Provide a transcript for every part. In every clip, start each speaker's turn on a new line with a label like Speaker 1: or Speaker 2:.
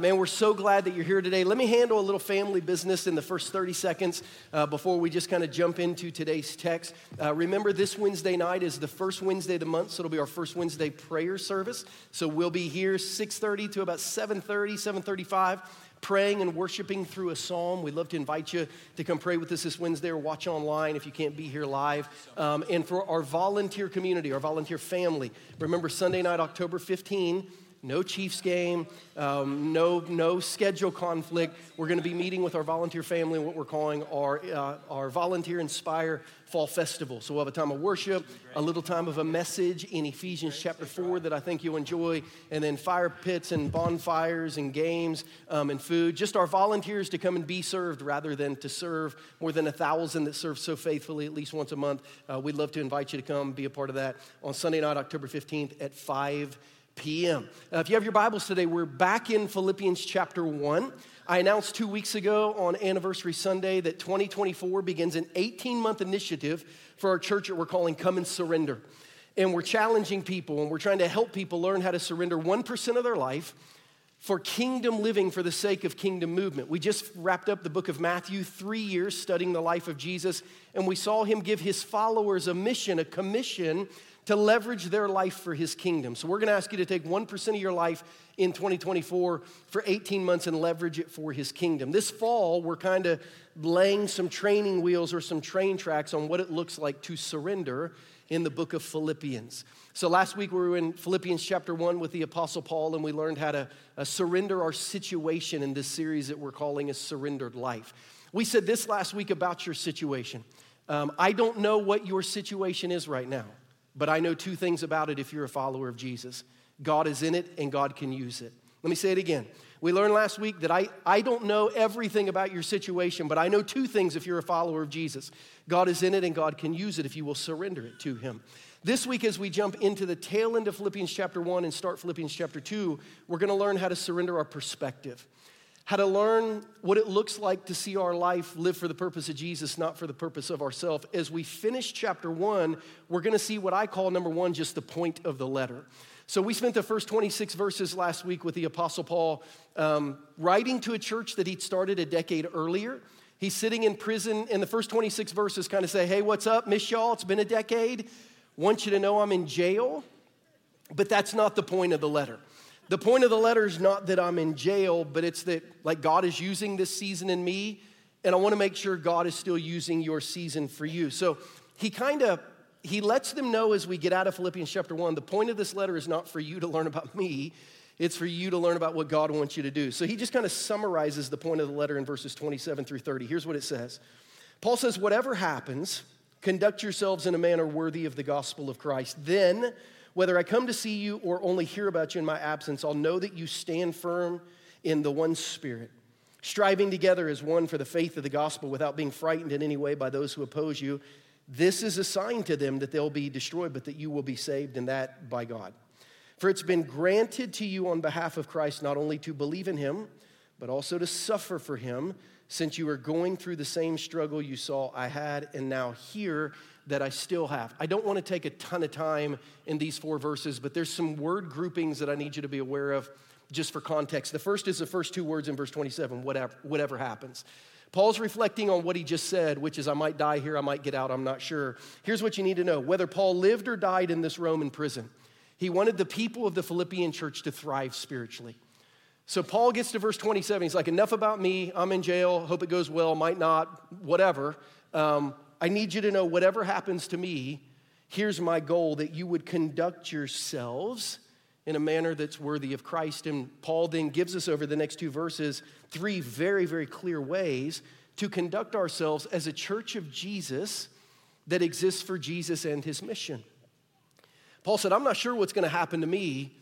Speaker 1: Man, we're so glad that you're here today. Let me handle a little family business in the first 30 seconds uh, before we just kind of jump into today's text. Uh, remember, this Wednesday night is the first Wednesday of the month, so it'll be our first Wednesday prayer service. So we'll be here 6:30 to about 7:30, 7:35 praying and worshiping through a psalm. We'd love to invite you to come pray with us this Wednesday or watch online if you can't be here live. Um, and for our volunteer community, our volunteer family, remember Sunday night, October 15, no Chiefs game, um, no, no schedule conflict. We're going to be meeting with our volunteer family, what we're calling our, uh, our Volunteer Inspire Fall Festival. So we'll have a time of worship, a little time of a message in Ephesians chapter 4 that I think you'll enjoy, and then fire pits and bonfires and games um, and food. Just our volunteers to come and be served rather than to serve more than a thousand that serve so faithfully at least once a month. Uh, we'd love to invite you to come be a part of that on Sunday night, October 15th at 5 p.m. Uh, if you have your Bibles today, we're back in Philippians chapter 1. I announced two weeks ago on Anniversary Sunday that 2024 begins an 18 month initiative for our church that we're calling Come and Surrender. And we're challenging people and we're trying to help people learn how to surrender 1% of their life for kingdom living for the sake of kingdom movement. We just wrapped up the book of Matthew, three years studying the life of Jesus, and we saw him give his followers a mission, a commission to leverage their life for his kingdom. So we're going to ask you to take 1% of your life in 2024 for 18 months and leverage it for his kingdom. This fall, we're kind of laying some training wheels or some train tracks on what it looks like to surrender in the book of Philippians. So last week we were in Philippians chapter 1 with the Apostle Paul, and we learned how to uh, surrender our situation in this series that we're calling a surrendered life. We said this last week about your situation. Um, I don't know what your situation is right now. But I know two things about it if you're a follower of Jesus God is in it and God can use it. Let me say it again. We learned last week that I, I don't know everything about your situation, but I know two things if you're a follower of Jesus God is in it and God can use it if you will surrender it to Him. This week, as we jump into the tail end of Philippians chapter 1 and start Philippians chapter 2, we're going to learn how to surrender our perspective how to learn what it looks like to see our life live for the purpose of Jesus, not for the purpose of ourselves. As we finish chapter one, we're gonna see what I call number one, just the point of the letter. So we spent the first 26 verses last week with the Apostle Paul um, writing to a church that he'd started a decade earlier. He's sitting in prison, and the first 26 verses kind of say, Hey, what's up? Miss y'all, it's been a decade. Want you to know I'm in jail. But that's not the point of the letter. The point of the letter is not that I'm in jail, but it's that like God is using this season in me, and I want to make sure God is still using your season for you. So he kind of he lets them know as we get out of Philippians chapter 1, the point of this letter is not for you to learn about me, it's for you to learn about what God wants you to do. So he just kind of summarizes the point of the letter in verses 27 through 30. Here's what it says. Paul says, "Whatever happens, conduct yourselves in a manner worthy of the gospel of Christ. Then whether I come to see you or only hear about you in my absence, I'll know that you stand firm in the one Spirit, striving together as one for the faith of the gospel without being frightened in any way by those who oppose you. This is a sign to them that they'll be destroyed, but that you will be saved, and that by God. For it's been granted to you on behalf of Christ not only to believe in him, but also to suffer for him, since you are going through the same struggle you saw I had and now hear that I still have. I don't want to take a ton of time in these four verses, but there's some word groupings that I need you to be aware of just for context. The first is the first two words in verse 27 whatever, whatever happens. Paul's reflecting on what he just said, which is, I might die here, I might get out, I'm not sure. Here's what you need to know whether Paul lived or died in this Roman prison, he wanted the people of the Philippian church to thrive spiritually. So Paul gets to verse 27. He's like, Enough about me. I'm in jail. Hope it goes well. Might not. Whatever. Um, I need you to know whatever happens to me, here's my goal that you would conduct yourselves in a manner that's worthy of Christ. And Paul then gives us over the next two verses three very, very clear ways to conduct ourselves as a church of Jesus that exists for Jesus and his mission. Paul said, I'm not sure what's going to happen to me,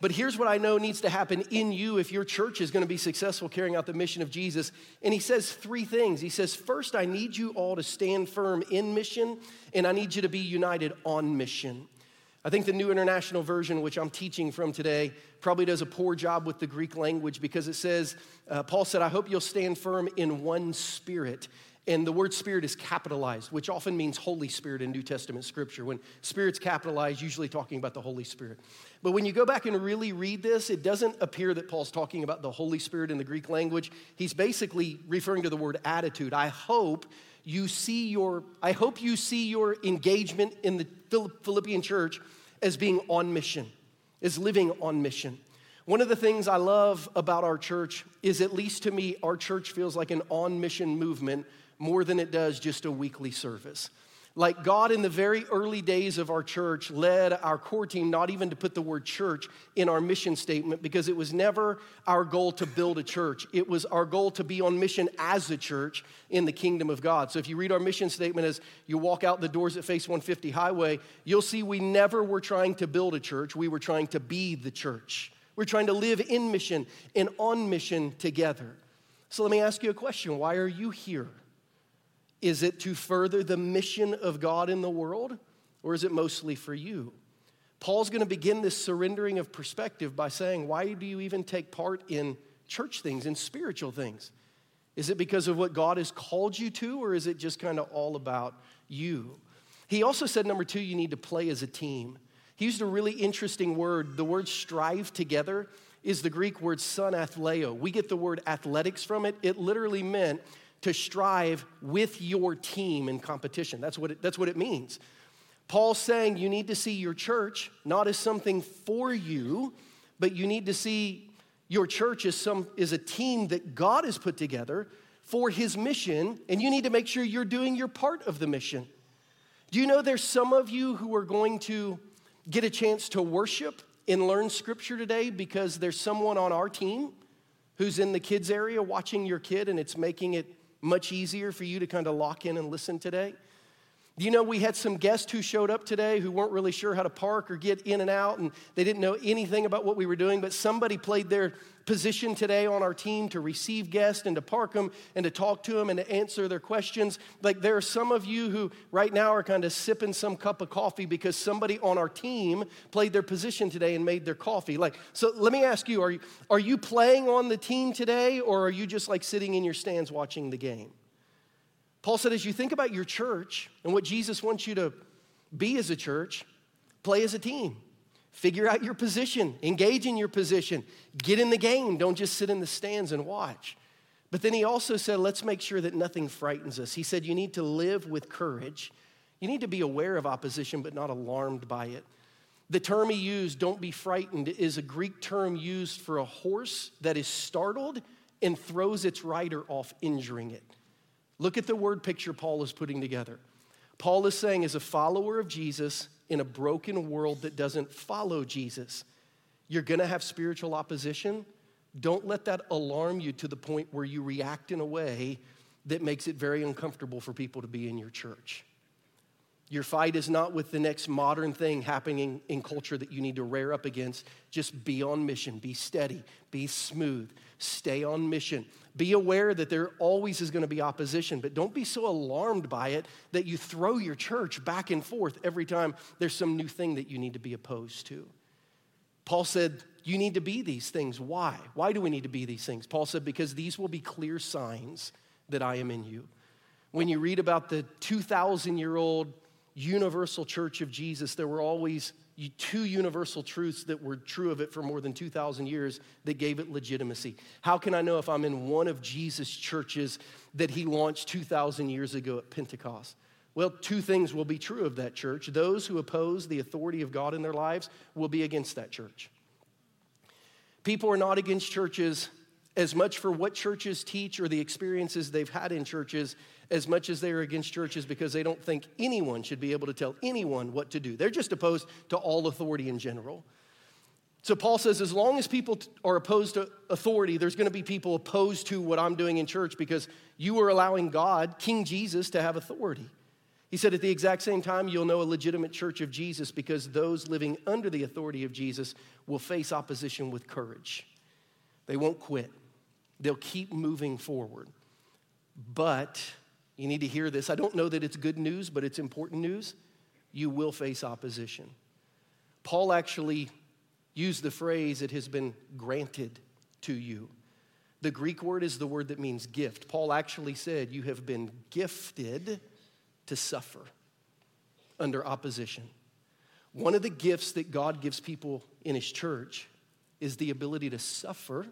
Speaker 1: but here's what I know needs to happen in you if your church is going to be successful carrying out the mission of Jesus. And he says three things. He says, First, I need you all to stand firm in mission, and I need you to be united on mission. I think the New International Version, which I'm teaching from today, probably does a poor job with the Greek language because it says, uh, Paul said, I hope you'll stand firm in one spirit And the word spirit is capitalized, which often means Holy Spirit in New Testament scripture. When spirit's capitalized, usually talking about the Holy Spirit. But when you go back and really read this, it doesn't appear that Paul's talking about the Holy Spirit in the Greek language. He's basically referring to the word attitude. I hope you see your I hope you see your engagement in the Philippian church as being on mission, as living on mission. One of the things I love about our church is, at least to me, our church feels like an on mission movement more than it does just a weekly service. Like God, in the very early days of our church, led our core team not even to put the word church in our mission statement because it was never our goal to build a church. It was our goal to be on mission as a church in the kingdom of God. So if you read our mission statement as you walk out the doors at Face 150 Highway, you'll see we never were trying to build a church, we were trying to be the church. We're trying to live in mission and on mission together. So let me ask you a question why are you here? Is it to further the mission of God in the world, or is it mostly for you? Paul's going to begin this surrendering of perspective by saying, Why do you even take part in church things, in spiritual things? Is it because of what God has called you to, or is it just kind of all about you? He also said, number two, you need to play as a team. He used a really interesting word. The word strive together is the Greek word sunathleo. We get the word athletics from it. It literally meant to strive with your team in competition. That's what it, that's what it means. Paul's saying you need to see your church not as something for you, but you need to see your church as, some, as a team that God has put together for his mission, and you need to make sure you're doing your part of the mission. Do you know there's some of you who are going to get a chance to worship and learn scripture today because there's someone on our team who's in the kids area watching your kid and it's making it much easier for you to kind of lock in and listen today? You know we had some guests who showed up today who weren't really sure how to park or get in and out, and they didn't know anything about what we were doing, but somebody played their position today on our team to receive guests and to park them and to talk to them and to answer their questions. Like there are some of you who right now are kind of sipping some cup of coffee because somebody on our team played their position today and made their coffee. Like, so let me ask you, are you, are you playing on the team today or are you just like sitting in your stands watching the game? Paul said, as you think about your church and what Jesus wants you to be as a church, play as a team. Figure out your position, engage in your position, get in the game. Don't just sit in the stands and watch. But then he also said, let's make sure that nothing frightens us. He said, you need to live with courage. You need to be aware of opposition, but not alarmed by it. The term he used, don't be frightened, is a Greek term used for a horse that is startled and throws its rider off, injuring it. Look at the word picture Paul is putting together. Paul is saying, as a follower of Jesus in a broken world that doesn't follow Jesus, you're gonna have spiritual opposition. Don't let that alarm you to the point where you react in a way that makes it very uncomfortable for people to be in your church. Your fight is not with the next modern thing happening in culture that you need to rear up against. Just be on mission, be steady, be smooth, stay on mission. Be aware that there always is going to be opposition, but don't be so alarmed by it that you throw your church back and forth every time there's some new thing that you need to be opposed to. Paul said, You need to be these things. Why? Why do we need to be these things? Paul said, Because these will be clear signs that I am in you. When you read about the 2,000 year old universal church of Jesus, there were always two universal truths that were true of it for more than 2,000 years that gave it legitimacy. How can I know if I'm in one of Jesus' churches that he launched 2,000 years ago at Pentecost? Well, two things will be true of that church. Those who oppose the authority of God in their lives will be against that church. People are not against churches as much for what churches teach or the experiences they've had in churches as much as they are against churches because they don't think anyone should be able to tell anyone what to do. They're just opposed to all authority in general. So Paul says, as long as people are opposed to authority, there's going to be people opposed to what I'm doing in church because you are allowing God, King Jesus, to have authority. He said, at the exact same time, you'll know a legitimate church of Jesus because those living under the authority of Jesus will face opposition with courage. They won't quit, they'll keep moving forward. But you need to hear this. I don't know that it's good news, but it's important news. You will face opposition. Paul actually used the phrase, it has been granted to you. The Greek word is the word that means gift. Paul actually said, You have been gifted to suffer under opposition. One of the gifts that God gives people in His church is the ability to suffer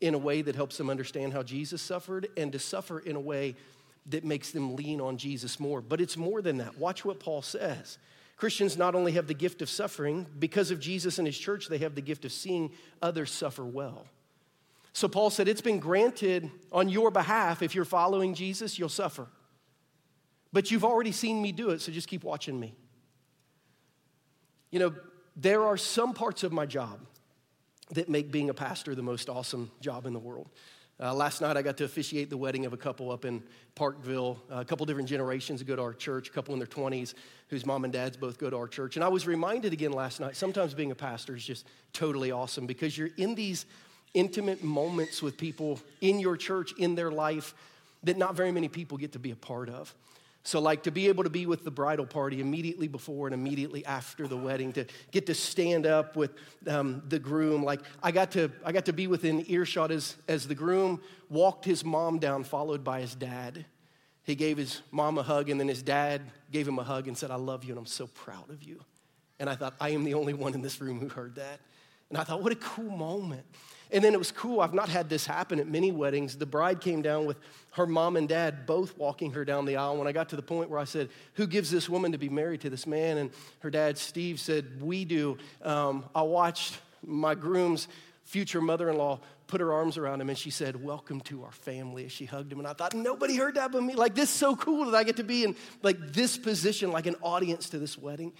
Speaker 1: in a way that helps them understand how Jesus suffered and to suffer in a way that makes them lean on Jesus more. But it's more than that. Watch what Paul says. Christians not only have the gift of suffering, because of Jesus and his church, they have the gift of seeing others suffer well. So Paul said, It's been granted on your behalf. If you're following Jesus, you'll suffer. But you've already seen me do it, so just keep watching me. You know, there are some parts of my job that make being a pastor the most awesome job in the world. Uh, last night, I got to officiate the wedding of a couple up in Parkville. Uh, a couple different generations go to our church, a couple in their 20s whose mom and dads both go to our church. And I was reminded again last night sometimes being a pastor is just totally awesome because you're in these intimate moments with people in your church, in their life, that not very many people get to be a part of. So, like to be able to be with the bridal party immediately before and immediately after the wedding, to get to stand up with um, the groom. Like I got to, I got to be within earshot as, as the groom walked his mom down, followed by his dad. He gave his mom a hug, and then his dad gave him a hug and said, I love you, and I'm so proud of you. And I thought, I am the only one in this room who heard that. And I thought, what a cool moment. And then it was cool. I've not had this happen at many weddings. The bride came down with her mom and dad both walking her down the aisle. When I got to the point where I said, Who gives this woman to be married to this man? And her dad, Steve, said, We do. Um, I watched my groom's future mother in law put her arms around him and she said, Welcome to our family as she hugged him. And I thought, Nobody heard that but me. Like, this is so cool that I get to be in like this position, like an audience to this wedding.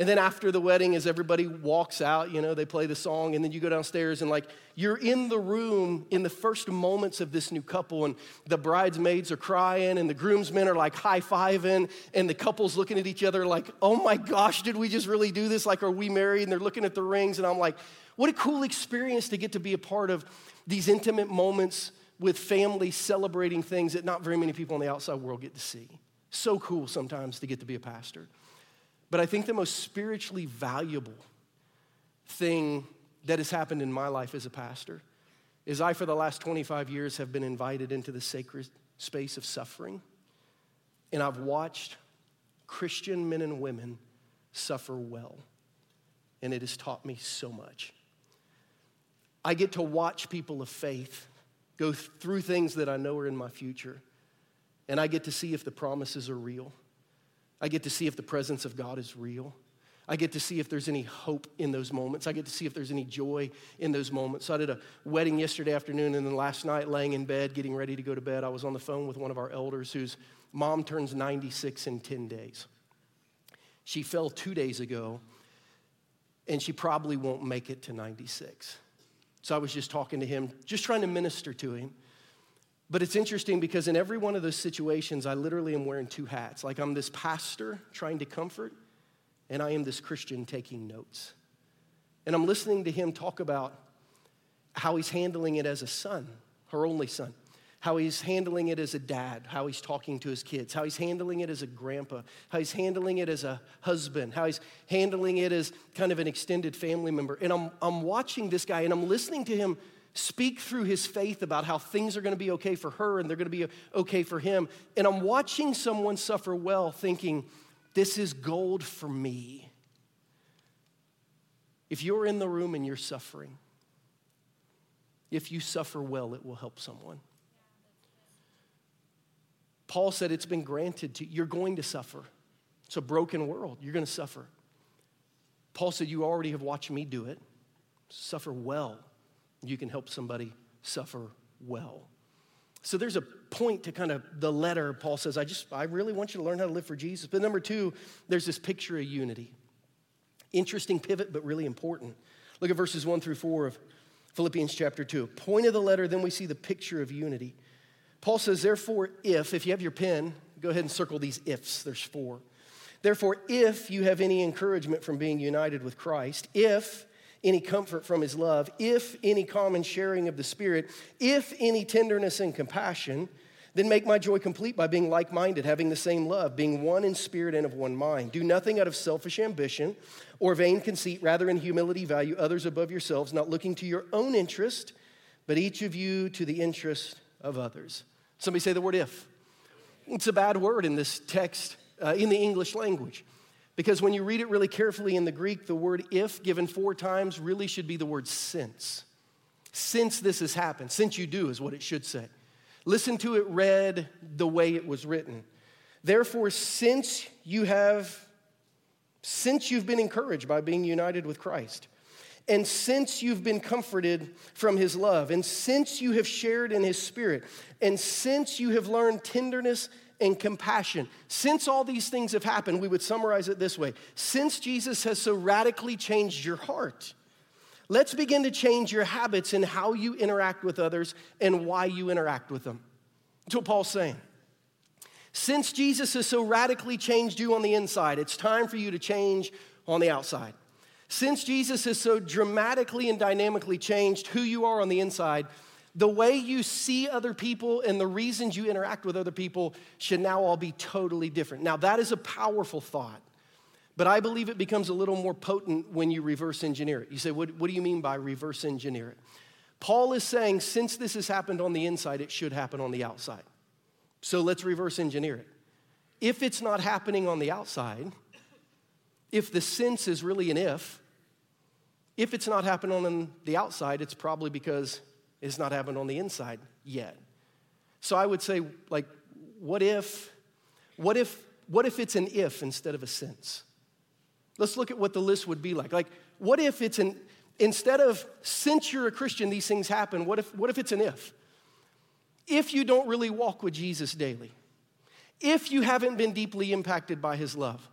Speaker 1: And then after the wedding, as everybody walks out, you know, they play the song, and then you go downstairs, and like you're in the room in the first moments of this new couple, and the bridesmaids are crying, and the groomsmen are like high fiving, and the couple's looking at each other like, oh my gosh, did we just really do this? Like, are we married? And they're looking at the rings, and I'm like, what a cool experience to get to be a part of these intimate moments with family celebrating things that not very many people in the outside world get to see. So cool sometimes to get to be a pastor. But I think the most spiritually valuable thing that has happened in my life as a pastor is I, for the last 25 years, have been invited into the sacred space of suffering. And I've watched Christian men and women suffer well. And it has taught me so much. I get to watch people of faith go through things that I know are in my future. And I get to see if the promises are real. I get to see if the presence of God is real. I get to see if there's any hope in those moments. I get to see if there's any joy in those moments. So I did a wedding yesterday afternoon, and then last night, laying in bed, getting ready to go to bed, I was on the phone with one of our elders whose mom turns 96 in 10 days. She fell two days ago, and she probably won't make it to 96. So I was just talking to him, just trying to minister to him. But it's interesting because in every one of those situations, I literally am wearing two hats. Like I'm this pastor trying to comfort, and I am this Christian taking notes. And I'm listening to him talk about how he's handling it as a son, her only son, how he's handling it as a dad, how he's talking to his kids, how he's handling it as a grandpa, how he's handling it as a husband, how he's handling it as kind of an extended family member. And I'm, I'm watching this guy and I'm listening to him speak through his faith about how things are going to be okay for her and they're going to be okay for him. And I'm watching someone suffer well, thinking, this is gold for me. If you're in the room and you're suffering, if you suffer well, it will help someone. Paul said it's been granted to you. You're going to suffer. It's a broken world. You're going to suffer. Paul said, You already have watched me do it. Suffer well you can help somebody suffer well. So there's a point to kind of the letter Paul says, I just, I really want you to learn how to live for Jesus. But number two, there's this picture of unity. Interesting pivot, but really important. Look at verses one through four of Philippians chapter two. Point of the letter, then we see the picture of unity. Paul says, therefore, if, if you have your pen, go ahead and circle these ifs. There's four. Therefore, if you have any encouragement from being united with Christ, if any comfort from his love, if any common sharing of the Spirit, if any tenderness and compassion, then make my joy complete by being like minded, having the same love, being one in spirit and of one mind. Do nothing out of selfish ambition or vain conceit, rather, in humility, value others above yourselves, not looking to your own interest but each of you to the interest of others. Somebody say the word if. It's a bad word in this text, uh, in the English language. Because when you read it really carefully in the Greek, the word if, given four times, really should be the word since. Since this has happened, since you do is what it should say. Listen to it read the way it was written. Therefore, since you have, since you've been encouraged by being united with Christ, and since you've been comforted from his love, and since you have shared in his spirit, and since you have learned tenderness and compassion. Since all these things have happened, we would summarize it this way Since Jesus has so radically changed your heart, let's begin to change your habits in how you interact with others and why you interact with them. That's what Paul's saying. Since Jesus has so radically changed you on the inside, it's time for you to change on the outside. Since Jesus has so dramatically and dynamically changed who you are on the inside, the way you see other people and the reasons you interact with other people should now all be totally different. Now, that is a powerful thought, but I believe it becomes a little more potent when you reverse engineer it. You say, what, what do you mean by reverse engineer it? Paul is saying, since this has happened on the inside, it should happen on the outside. So let's reverse engineer it. If it's not happening on the outside, if the sense is really an if, if it's not happening on the outside, it's probably because it's not happened on the inside yet. So I would say, like, what if, what if, what if it's an if instead of a since? Let's look at what the list would be like. Like, what if it's an, instead of since you're a Christian, these things happen, what if, what if it's an if? If you don't really walk with Jesus daily, if you haven't been deeply impacted by his love,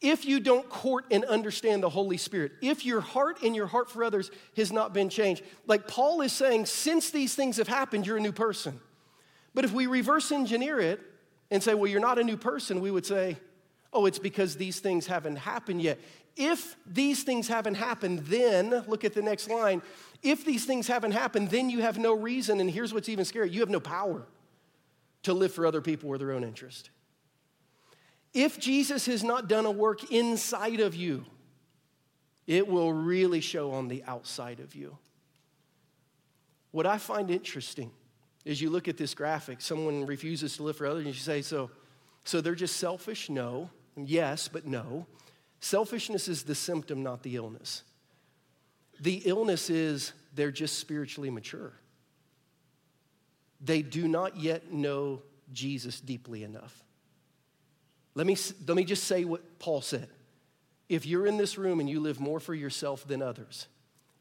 Speaker 1: if you don't court and understand the Holy Spirit, if your heart and your heart for others has not been changed, like Paul is saying, since these things have happened, you're a new person. But if we reverse engineer it and say, well, you're not a new person, we would say, oh, it's because these things haven't happened yet. If these things haven't happened, then, look at the next line, if these things haven't happened, then you have no reason, and here's what's even scary you have no power to live for other people or their own interest. If Jesus has not done a work inside of you, it will really show on the outside of you. What I find interesting is you look at this graphic, someone refuses to live for others, and you say, so, so they're just selfish? No. Yes, but no. Selfishness is the symptom, not the illness. The illness is they're just spiritually mature. They do not yet know Jesus deeply enough. Let me, let me just say what Paul said. If you're in this room and you live more for yourself than others,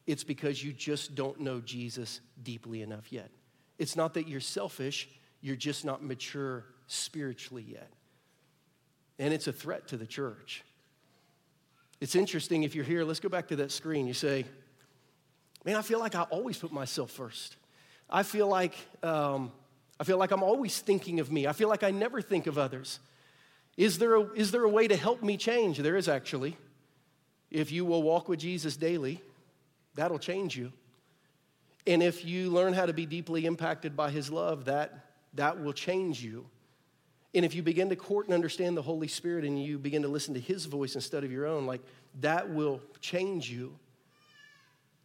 Speaker 1: it's because you just don't know Jesus deeply enough yet. It's not that you're selfish, you're just not mature spiritually yet. And it's a threat to the church. It's interesting if you're here, let's go back to that screen. You say, Man, I feel like I always put myself first. I feel like, um, I feel like I'm always thinking of me. I feel like I never think of others. Is there, a, is there a way to help me change? There is actually. If you will walk with Jesus daily, that'll change you. And if you learn how to be deeply impacted by his love, that, that will change you. And if you begin to court and understand the Holy Spirit and you begin to listen to his voice instead of your own, like that will change you.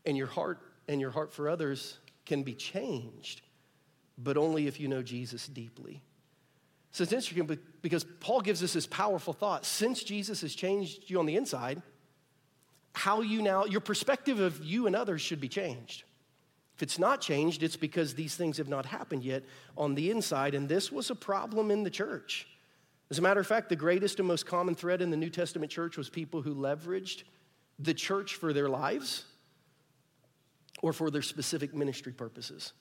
Speaker 1: And your heart and your heart for others can be changed, but only if you know Jesus deeply. So it's interesting because Paul gives us this powerful thought. Since Jesus has changed you on the inside, how you now, your perspective of you and others should be changed. If it's not changed, it's because these things have not happened yet on the inside, and this was a problem in the church. As a matter of fact, the greatest and most common thread in the New Testament church was people who leveraged the church for their lives or for their specific ministry purposes.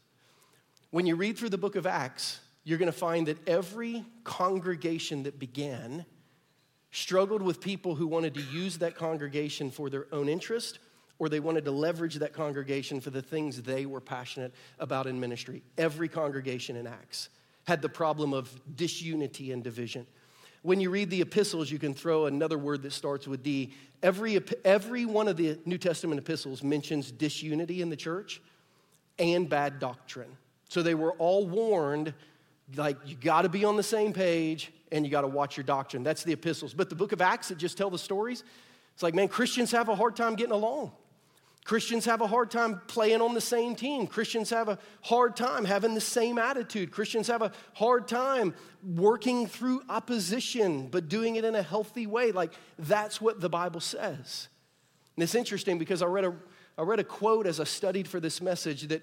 Speaker 1: When you read through the book of Acts, you're going to find that every congregation that began struggled with people who wanted to use that congregation for their own interest or they wanted to leverage that congregation for the things they were passionate about in ministry. Every congregation in Acts had the problem of disunity and division. When you read the epistles, you can throw another word that starts with D. Every, every one of the New Testament epistles mentions disunity in the church and bad doctrine. So they were all warned like you got to be on the same page and you got to watch your doctrine. That's the epistles. But the book of Acts that just tell the stories, it's like, man, Christians have a hard time getting along. Christians have a hard time playing on the same team. Christians have a hard time having the same attitude. Christians have a hard time working through opposition, but doing it in a healthy way. Like that's what the Bible says. And it's interesting because I read a, I read a quote as I studied for this message that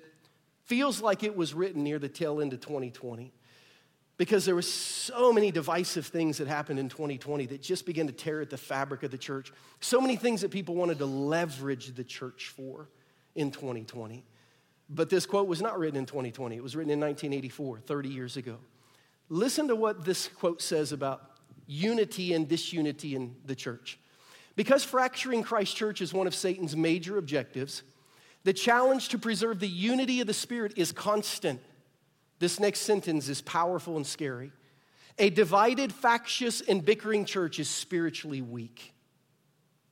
Speaker 1: feels like it was written near the tail end of 2020 because there were so many divisive things that happened in 2020 that just began to tear at the fabric of the church. So many things that people wanted to leverage the church for in 2020. But this quote was not written in 2020, it was written in 1984, 30 years ago. Listen to what this quote says about unity and disunity in the church. Because fracturing Christ Church is one of Satan's major objectives, the challenge to preserve the unity of the Spirit is constant. This next sentence is powerful and scary. A divided, factious, and bickering church is spiritually weak.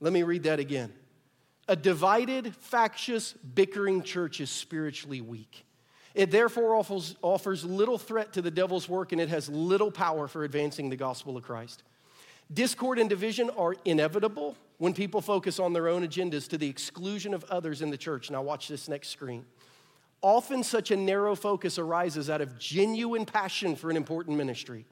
Speaker 1: Let me read that again. A divided, factious, bickering church is spiritually weak. It therefore offers, offers little threat to the devil's work and it has little power for advancing the gospel of Christ. Discord and division are inevitable when people focus on their own agendas to the exclusion of others in the church. Now, watch this next screen. Often, such a narrow focus arises out of genuine passion for an important ministry.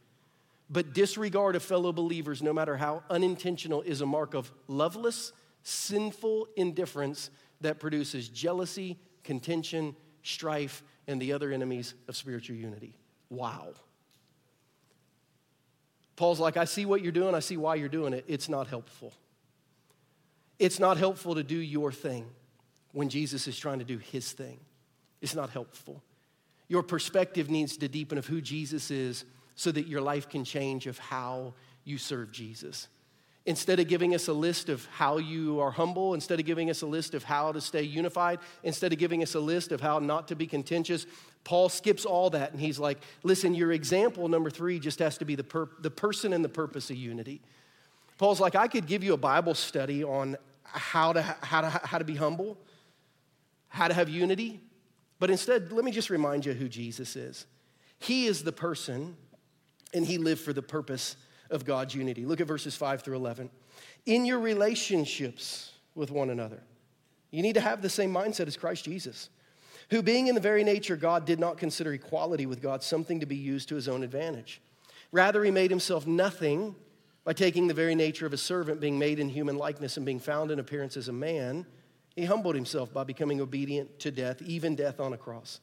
Speaker 1: But disregard of fellow believers, no matter how unintentional, is a mark of loveless, sinful indifference that produces jealousy, contention, strife, and the other enemies of spiritual unity. Wow. Paul's like, I see what you're doing, I see why you're doing it. It's not helpful. It's not helpful to do your thing when Jesus is trying to do his thing. It's not helpful. Your perspective needs to deepen of who Jesus is so that your life can change of how you serve Jesus. Instead of giving us a list of how you are humble, instead of giving us a list of how to stay unified, instead of giving us a list of how not to be contentious, Paul skips all that and he's like, listen, your example, number three, just has to be the, per- the person and the purpose of unity. Paul's like, I could give you a Bible study on how to, how to, how to be humble, how to have unity, but instead, let me just remind you who Jesus is. He is the person, and he lived for the purpose of God's unity. Look at verses 5 through 11. In your relationships with one another, you need to have the same mindset as Christ Jesus, who, being in the very nature of God, did not consider equality with God something to be used to his own advantage. Rather, he made himself nothing by taking the very nature of a servant, being made in human likeness and being found in appearance as a man he humbled himself by becoming obedient to death, even death on a cross.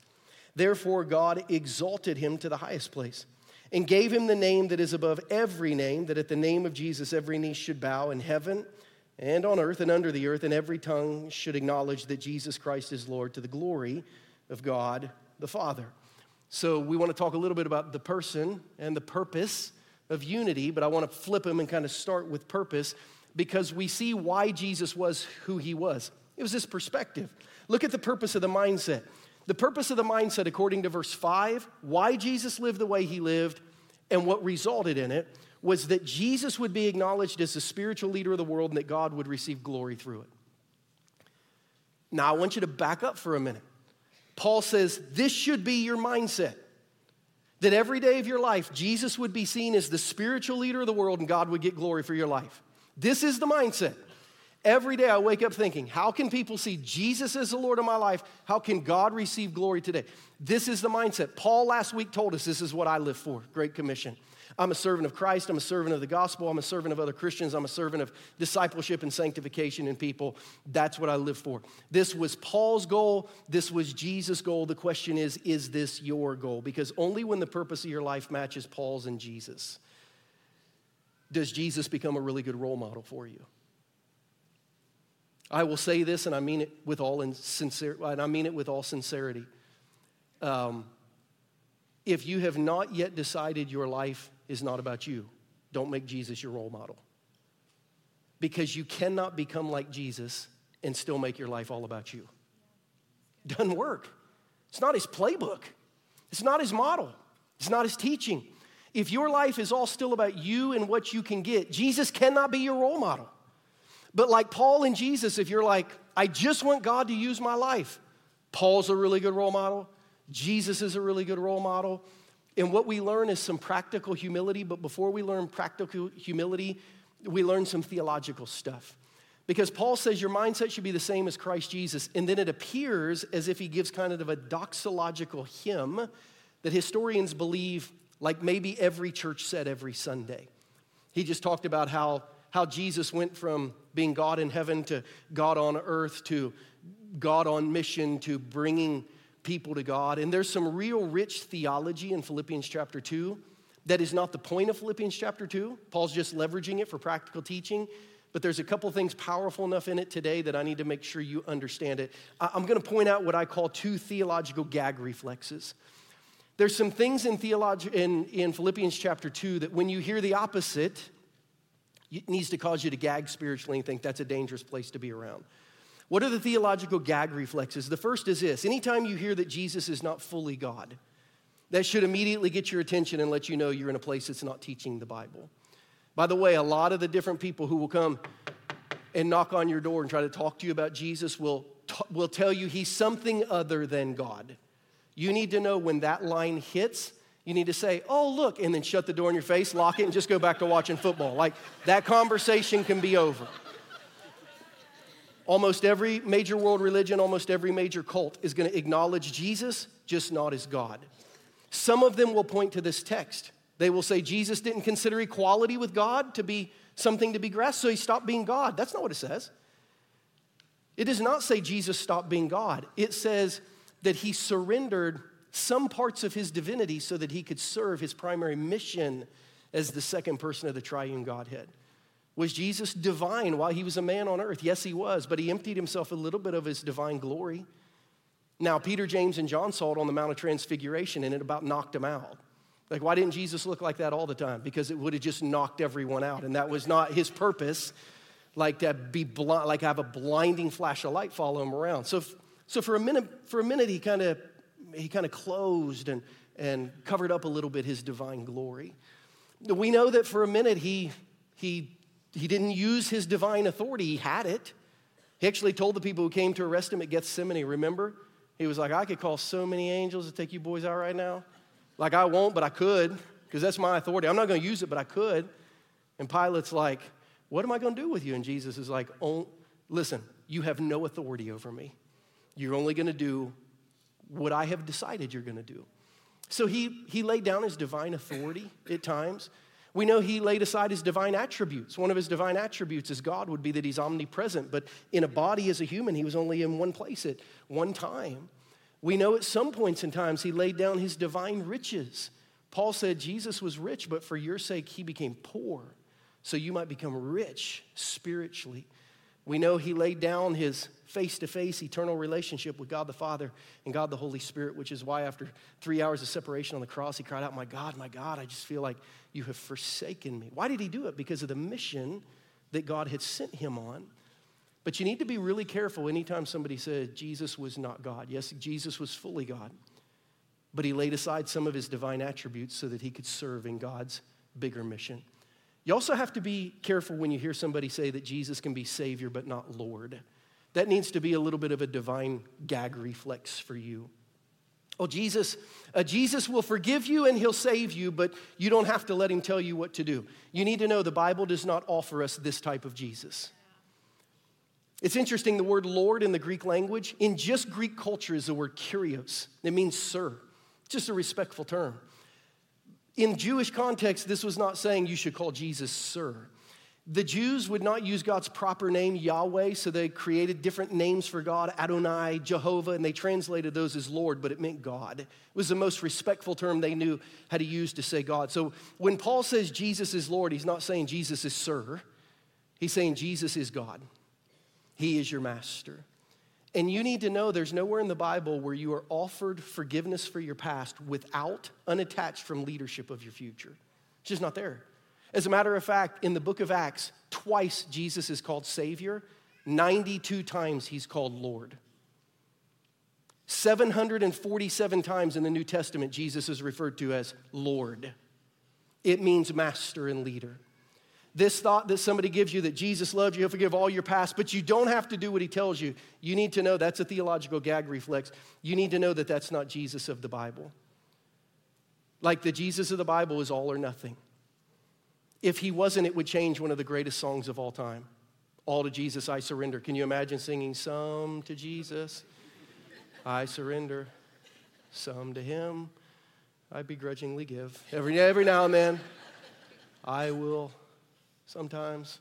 Speaker 1: Therefore, God exalted him to the highest place and gave him the name that is above every name, that at the name of Jesus every knee should bow in heaven and on earth and under the earth, and every tongue should acknowledge that Jesus Christ is Lord to the glory of God the Father. So, we want to talk a little bit about the person and the purpose of unity, but I want to flip them and kind of start with purpose because we see why Jesus was who he was. It was this perspective. Look at the purpose of the mindset. The purpose of the mindset, according to verse 5, why Jesus lived the way he lived and what resulted in it was that Jesus would be acknowledged as the spiritual leader of the world and that God would receive glory through it. Now, I want you to back up for a minute. Paul says this should be your mindset that every day of your life, Jesus would be seen as the spiritual leader of the world and God would get glory for your life. This is the mindset. Every day I wake up thinking, how can people see Jesus as the Lord of my life? How can God receive glory today? This is the mindset. Paul last week told us this is what I live for Great Commission. I'm a servant of Christ. I'm a servant of the gospel. I'm a servant of other Christians. I'm a servant of discipleship and sanctification in people. That's what I live for. This was Paul's goal. This was Jesus' goal. The question is, is this your goal? Because only when the purpose of your life matches Paul's and Jesus does Jesus become a really good role model for you. I will say this, and I mean it with all sincere, and I mean it with all sincerity. Um, if you have not yet decided your life is not about you, don't make Jesus your role model. Because you cannot become like Jesus and still make your life all about you. Doesn't work. It's not his playbook. It's not his model. It's not his teaching. If your life is all still about you and what you can get, Jesus cannot be your role model. But like Paul and Jesus, if you're like, I just want God to use my life, Paul's a really good role model. Jesus is a really good role model. And what we learn is some practical humility, but before we learn practical humility, we learn some theological stuff. Because Paul says your mindset should be the same as Christ Jesus. And then it appears as if he gives kind of a doxological hymn that historians believe, like maybe every church said every Sunday. He just talked about how, how Jesus went from being God in heaven to God on earth to God on mission to bringing people to God. And there's some real rich theology in Philippians chapter 2 that is not the point of Philippians chapter 2. Paul's just leveraging it for practical teaching. But there's a couple things powerful enough in it today that I need to make sure you understand it. I'm going to point out what I call two theological gag reflexes. There's some things in, in, in Philippians chapter 2 that when you hear the opposite, it needs to cause you to gag spiritually and think that's a dangerous place to be around. What are the theological gag reflexes? The first is this anytime you hear that Jesus is not fully God, that should immediately get your attention and let you know you're in a place that's not teaching the Bible. By the way, a lot of the different people who will come and knock on your door and try to talk to you about Jesus will, t- will tell you he's something other than God. You need to know when that line hits, you need to say, oh, look, and then shut the door in your face, lock it, and just go back to watching football. Like that conversation can be over. Almost every major world religion, almost every major cult is going to acknowledge Jesus, just not as God. Some of them will point to this text. They will say Jesus didn't consider equality with God to be something to be grasped, so he stopped being God. That's not what it says. It does not say Jesus stopped being God. It says that he surrendered some parts of his divinity so that he could serve his primary mission as the second person of the triune Godhead. Was Jesus divine while he was a man on earth? Yes, he was, but he emptied himself a little bit of his divine glory. Now, Peter, James, and John saw it on the Mount of Transfiguration, and it about knocked him out. Like, why didn't Jesus look like that all the time? Because it would have just knocked everyone out. And that was not his purpose, like to be blind, like have a blinding flash of light follow him around. So, so for a minute, for a minute, he kind of he kind of closed and, and covered up a little bit his divine glory. We know that for a minute he he he didn't use his divine authority, he had it. He actually told the people who came to arrest him at Gethsemane, remember? He was like, I could call so many angels to take you boys out right now. Like, I won't, but I could, because that's my authority. I'm not going to use it, but I could. And Pilate's like, What am I going to do with you? And Jesus is like, Listen, you have no authority over me. You're only going to do what I have decided you're going to do. So he, he laid down his divine authority at times. We know he laid aside his divine attributes. One of his divine attributes as God would be that he's omnipresent, but in a body as a human, he was only in one place at one time. We know at some points in times he laid down his divine riches. Paul said Jesus was rich, but for your sake he became poor, so you might become rich spiritually. We know he laid down his face to face eternal relationship with God the Father and God the Holy Spirit, which is why after three hours of separation on the cross, he cried out, My God, my God, I just feel like you have forsaken me. Why did he do it? Because of the mission that God had sent him on. But you need to be really careful anytime somebody says Jesus was not God. Yes, Jesus was fully God, but he laid aside some of his divine attributes so that he could serve in God's bigger mission. You also have to be careful when you hear somebody say that Jesus can be Savior but not Lord. That needs to be a little bit of a divine gag reflex for you. Oh, Jesus, uh, Jesus will forgive you and he'll save you, but you don't have to let him tell you what to do. You need to know the Bible does not offer us this type of Jesus. It's interesting, the word Lord in the Greek language, in just Greek culture, is the word kurios. It means sir, just a respectful term. In Jewish context, this was not saying you should call Jesus sir. The Jews would not use God's proper name, Yahweh, so they created different names for God, Adonai, Jehovah, and they translated those as Lord, but it meant God. It was the most respectful term they knew how to use to say God. So when Paul says Jesus is Lord, he's not saying Jesus is Sir, he's saying Jesus is God. He is your master. And you need to know there's nowhere in the Bible where you are offered forgiveness for your past without, unattached from leadership of your future. It's just not there. As a matter of fact, in the book of Acts, twice Jesus is called Savior, 92 times he's called Lord. 747 times in the New Testament, Jesus is referred to as Lord. It means master and leader. This thought that somebody gives you that Jesus loves you, he'll forgive all your past, but you don't have to do what he tells you. You need to know that's a theological gag reflex. You need to know that that's not Jesus of the Bible. Like the Jesus of the Bible is all or nothing. If he wasn't, it would change one of the greatest songs of all time. All to Jesus I surrender. Can you imagine singing some to Jesus? I surrender. Some to him I begrudgingly give. Every, every now and then I will sometimes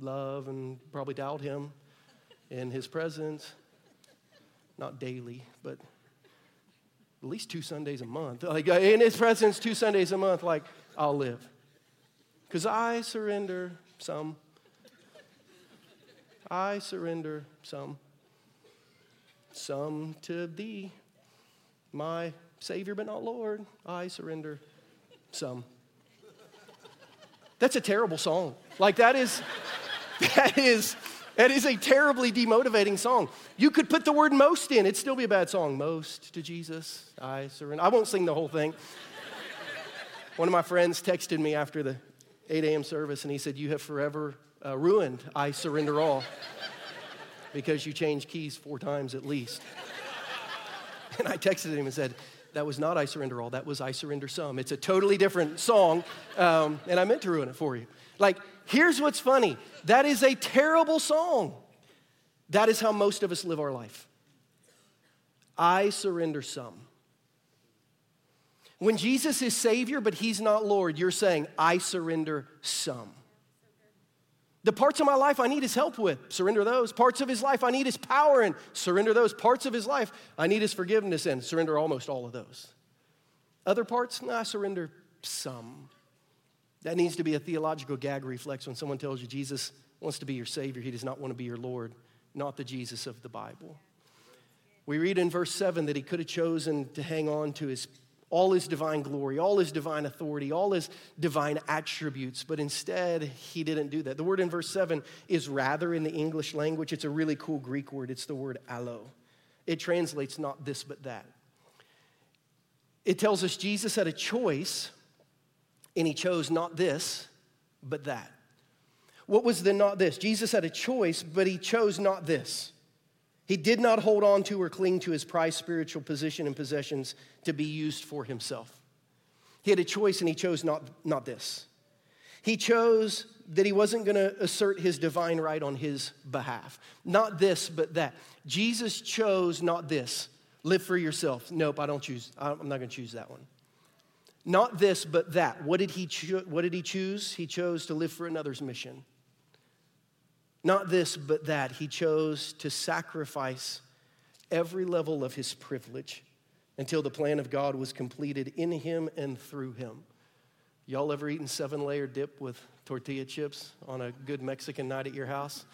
Speaker 1: love and probably doubt him in his presence. Not daily, but at least two Sundays a month. Like in his presence, two Sundays a month, like I'll live. Because I surrender some. I surrender some. Some to thee, my Savior, but not Lord. I surrender some. That's a terrible song. Like that is, that is, that is a terribly demotivating song. You could put the word most in, it'd still be a bad song. Most to Jesus, I surrender. I won't sing the whole thing. One of my friends texted me after the 8 a.m. service and he said, You have forever uh, ruined I surrender all because you changed keys four times at least. And I texted him and said, that was not I Surrender All, that was I Surrender Some. It's a totally different song, um, and I meant to ruin it for you. Like, here's what's funny that is a terrible song. That is how most of us live our life. I surrender some. When Jesus is Savior, but He's not Lord, you're saying, I surrender some. The parts of my life I need his help with, surrender those. Parts of his life I need his power in, surrender those. Parts of his life I need his forgiveness in, surrender almost all of those. Other parts, nah, surrender some. That needs to be a theological gag reflex when someone tells you Jesus wants to be your Savior, he does not want to be your Lord, not the Jesus of the Bible. We read in verse 7 that he could have chosen to hang on to his all his divine glory, all his divine authority, all his divine attributes, but instead he didn't do that. The word in verse 7 is rather in the English language. It's a really cool Greek word. It's the word allo. It translates not this but that. It tells us Jesus had a choice and he chose not this but that. What was the not this? Jesus had a choice, but he chose not this. He did not hold on to or cling to his prized spiritual position and possessions to be used for himself. He had a choice and he chose not, not this. He chose that he wasn't going to assert his divine right on his behalf. Not this, but that. Jesus chose not this. Live for yourself. Nope, I don't choose. I'm not going to choose that one. Not this, but that. What did he, cho- what did he choose? He chose to live for another's mission. Not this, but that. He chose to sacrifice every level of his privilege until the plan of God was completed in him and through him. Y'all ever eaten seven layer dip with tortilla chips on a good Mexican night at your house?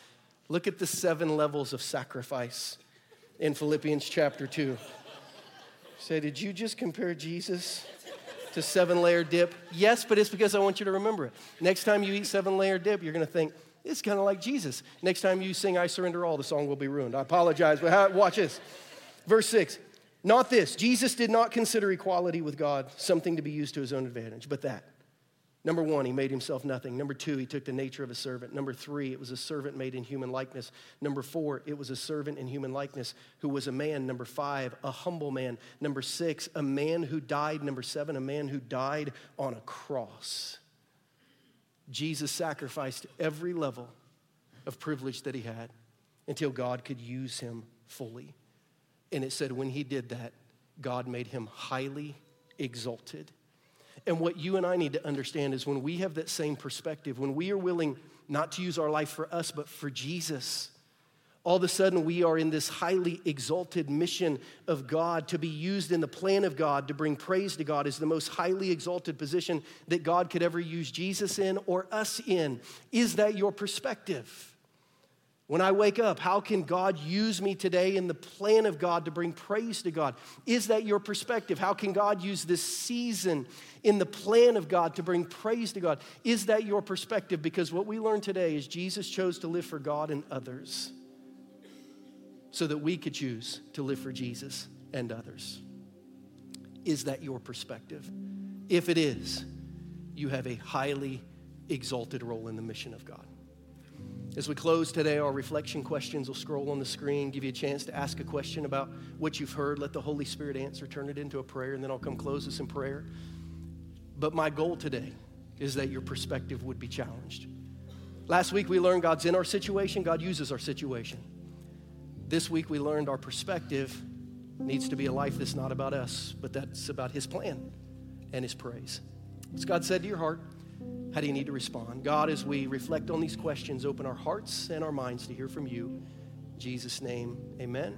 Speaker 1: Look at the seven levels of sacrifice in Philippians chapter 2. Say, did you just compare Jesus to seven layer dip? Yes, but it's because I want you to remember it. Next time you eat seven layer dip, you're going to think, it's kind of like Jesus. Next time you sing I Surrender All, the song will be ruined. I apologize, but watch this. Verse 6 Not this. Jesus did not consider equality with God something to be used to his own advantage, but that. Number one, he made himself nothing. Number two, he took the nature of a servant. Number three, it was a servant made in human likeness. Number four, it was a servant in human likeness who was a man. Number five, a humble man. Number six, a man who died. Number seven, a man who died on a cross. Jesus sacrificed every level of privilege that he had until God could use him fully. And it said when he did that, God made him highly exalted. And what you and I need to understand is when we have that same perspective, when we are willing not to use our life for us, but for Jesus, all of a sudden we are in this highly exalted mission of God to be used in the plan of God to bring praise to God is the most highly exalted position that God could ever use Jesus in or us in. Is that your perspective? When I wake up, how can God use me today in the plan of God to bring praise to God? Is that your perspective? How can God use this season in the plan of God to bring praise to God? Is that your perspective? Because what we learned today is Jesus chose to live for God and others so that we could choose to live for Jesus and others. Is that your perspective? If it is, you have a highly exalted role in the mission of God. As we close today, our reflection questions will scroll on the screen, give you a chance to ask a question about what you've heard. Let the Holy Spirit answer, turn it into a prayer, and then I'll come close us in prayer. But my goal today is that your perspective would be challenged. Last week we learned God's in our situation, God uses our situation. This week we learned our perspective needs to be a life that's not about us, but that's about His plan and His praise. As God said to your heart, how do you need to respond? God, as we reflect on these questions, open our hearts and our minds to hear from you. In Jesus' name, amen.